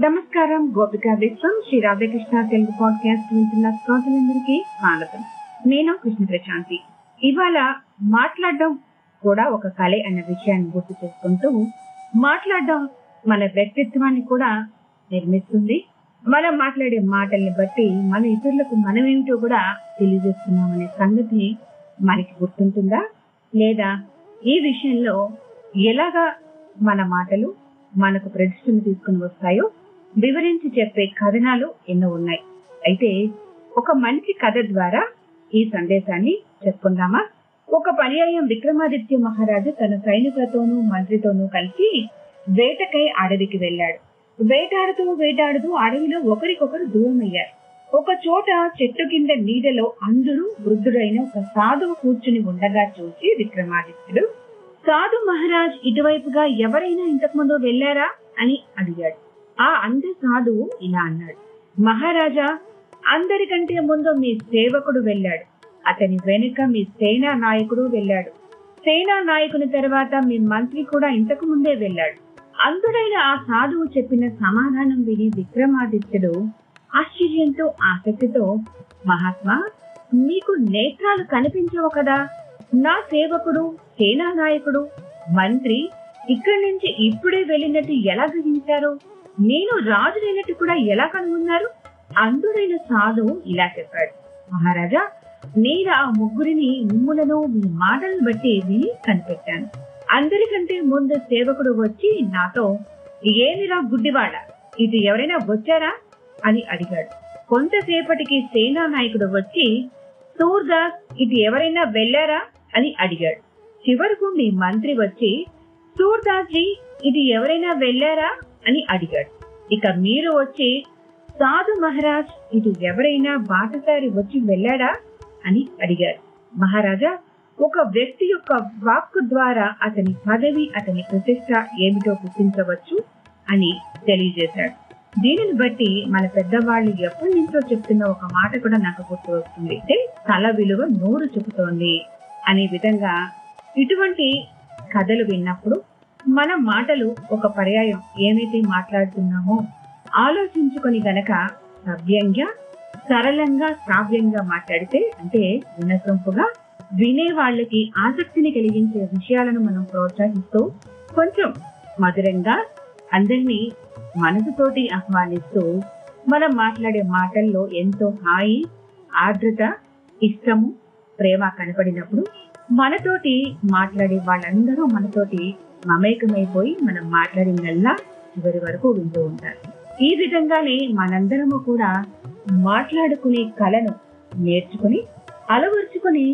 నమస్కారం గోపిక విశ్వం శ్రీ రాధాకృష్ణ తెలుగు పాడ్కాస్ట్ వింటున్న శ్రోతలందరికీ స్వాగతం. నేను కృష్ణ ప్రశాంతి. ఇవాళ మాట్లాడడం కూడా ఒక కళే అన్న విషయాన్ని గుర్తు చేసుకుంటూ మాట్లాడడం మన వ్యక్తిత్వాన్ని కూడా నిర్మిస్తుంది. మనం మాట్లాడే మాటల్ని బట్టి మన ఇతరులకు మనమేమిటో కూడా తెలియజేస్తున్నాం అనే సంగతి మనకి గుర్తుంటుందా? లేదా ఈ విషయంలో ఎలాగా మన మాటలు మనకు ప్రతిష్టను తీసుకుని వస్తాయో వివరించి చెప్పే కథనాలు ఎన్నో ఉన్నాయి. అయితే ఒక మంచి కథ ద్వారా ఈ సందేశాన్ని చెప్పుకుందామా? ఒక పర్యాయం విక్రమాదిత్య మహారాజు తన సైనికులతోనూ మంత్రితోనూ కలిసి వేటకై అడవికి వెళ్ళాడు. వేటాడుతూ వేటాడుతూ అడవిలో ఒకరికొకరు దూరమయ్యారు. ఒక చోట చెట్టు కింద నీడలో అందరూ వృద్ధుడైన ఒక సాధువు కూర్చుని ఉండగా చూసి విక్రమాదిత్యుడు సాధు మహారాజ్ ఇటువైపుగా ఎవరైనా ఇంతకు ముందు వెళ్ళారా అని అడిగాడు. ఆ అంధ సాధువు ఇలా అన్నాడు. మహారాజా అందరికంటే ముందు మీ సేవకుడు వెళ్ళాడు. అతని వెనుక మీ సేనా నాయకుడు వెళ్ళాడు. సేనా నాయకుని తర్వాత మీ మంత్రి కూడా ఇంతకు ముందే వెళ్ళాడు. అందుడైన ఆ సాధువు చెప్పిన సమాధానం విని విక్రమాదిత్యుడు ఆశ్చర్యంతో ఆసక్తితో మహాత్మా మీకు నేత్రాలు కనిపించవు కదా? నా సేవకుడు సేనా నాయకుడు మంత్రి ఇక్కడి నుంచి ఇప్పుడే వెళ్ళినట్టు ఎలా గ్రహించారు? నేను రాజులైనట్టు కూడా ఎలా కనుగొన్నారు? అంధుడైన సాధువు ఇలా చెప్పాడు. మహారాజా నేను ఆ ముగ్గురిని ఉమ్ములను మీ మాటలను బట్టి విని కనిపెట్టాను. అందరికంటే ముందు సేవకుడు వచ్చి నాతో ఏమిరా గుడ్డివాడ ఇది ఎవరైనా వచ్చారా? అని అడిగాడు. కొంతసేపటికి సేనా నాయకుడు వచ్చి సూర్దాస్ ఇది ఎవరైనా వెళ్ళారా? అని అడిగాడు. చివరకు మీ మంత్రి వచ్చి సూర్దాస్ జీ ఇది ఎవరైనా వెళ్ళారా? అని అడిగాడు. ఇక మీరు వచ్చి సాధు మహారాజ్ ఇటు ఎవరైనా బాటసారి వచ్చి వెళ్ళాడా? అని అడిగారు. మహారాజా ఒక వ్యక్తి యొక్క వాక్కు ద్వారా అతని పదవి అతని ప్రతిష్ట ఏమిటో గుర్తించవచ్చు? అని తెలియజేశాడు. దీనిని బట్టి మన పెద్దవాళ్ళు ఎప్పటి నుంచో చెప్తున్న ఒక మాట కూడా నాకు గుర్తు వస్తుంది. అంటే తల విలువ నోరు చెబుతోంది. అనే విధంగా ఇటువంటి కథలు విన్నప్పుడు మన మాటలు ఒక పర్యాయం ఏమైతే మాట్లాడుతున్నామో ఆలోచించుకొని గనక సవ్యంగా సరళంగా శ్రావ్యంగా మాట్లాడితే అంటే వినసొంపుగా వినే వాళ్ళకి ఆసక్తిని కలిగించే విషయాలను మనం ప్రోత్సహిస్తూ కొంచెం మధురంగా అందరినీ మనసుతోటి ఆహ్వానిస్తూ మనం మాట్లాడే మాటల్లో ఎంతో హాయి ఆర్ద్రత ఇష్టము ప్రేమ కనపడినప్పుడు మనతోటి మాట్లాడే వాళ్ళందరూ మనతోటి మమేకమైపోయి మనం మాట్లాడిందల్లా చివరి వరకు వింటూ ఉంటారు. ఈ విధంగానే మనందరము కూడా మాట్లాడుకునే కళను నేర్చుకుని అలవర్చుకుని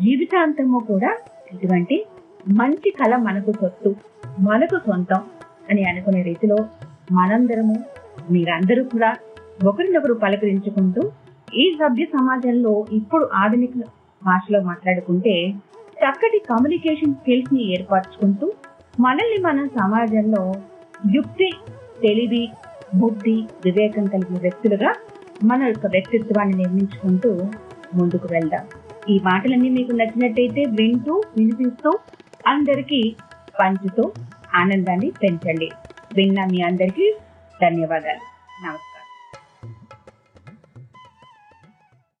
జీవితాంతము కూడా ఇటువంటి మంచి కళ మనకు సొత్తు మనకు సొంతం అని అనుకునే రీతిలో మనందరము మీరందరూ కూడా ఒకరినొకరు పలకరించుకుంటూ ఈ సభ్య సమాజంలో ఇప్పుడు ఆధునిక భాషలో మాట్లాడుకుంటే చక్కటి కమ్యూనికేషన్ స్కిల్స్ని ఏర్పరచుకుంటూ మనల్ని మన సమాజంలో యుక్తి తెలివి బుద్ధి వివేకం కలిగిన వ్యక్తులుగా మన యొక్క వ్యక్తిత్వాన్ని నిర్మించుకుంటూ ముందుకు వెళ్దాం. ఈ మాటలన్నీ మీకు నచ్చినట్టయితే వింటూ వినిపిస్తూ అందరికీ పంచుతూ ఆనందాన్ని పెంచండి. విన్న మీ అందరికీ ధన్యవాదాలు. నమస్కారం.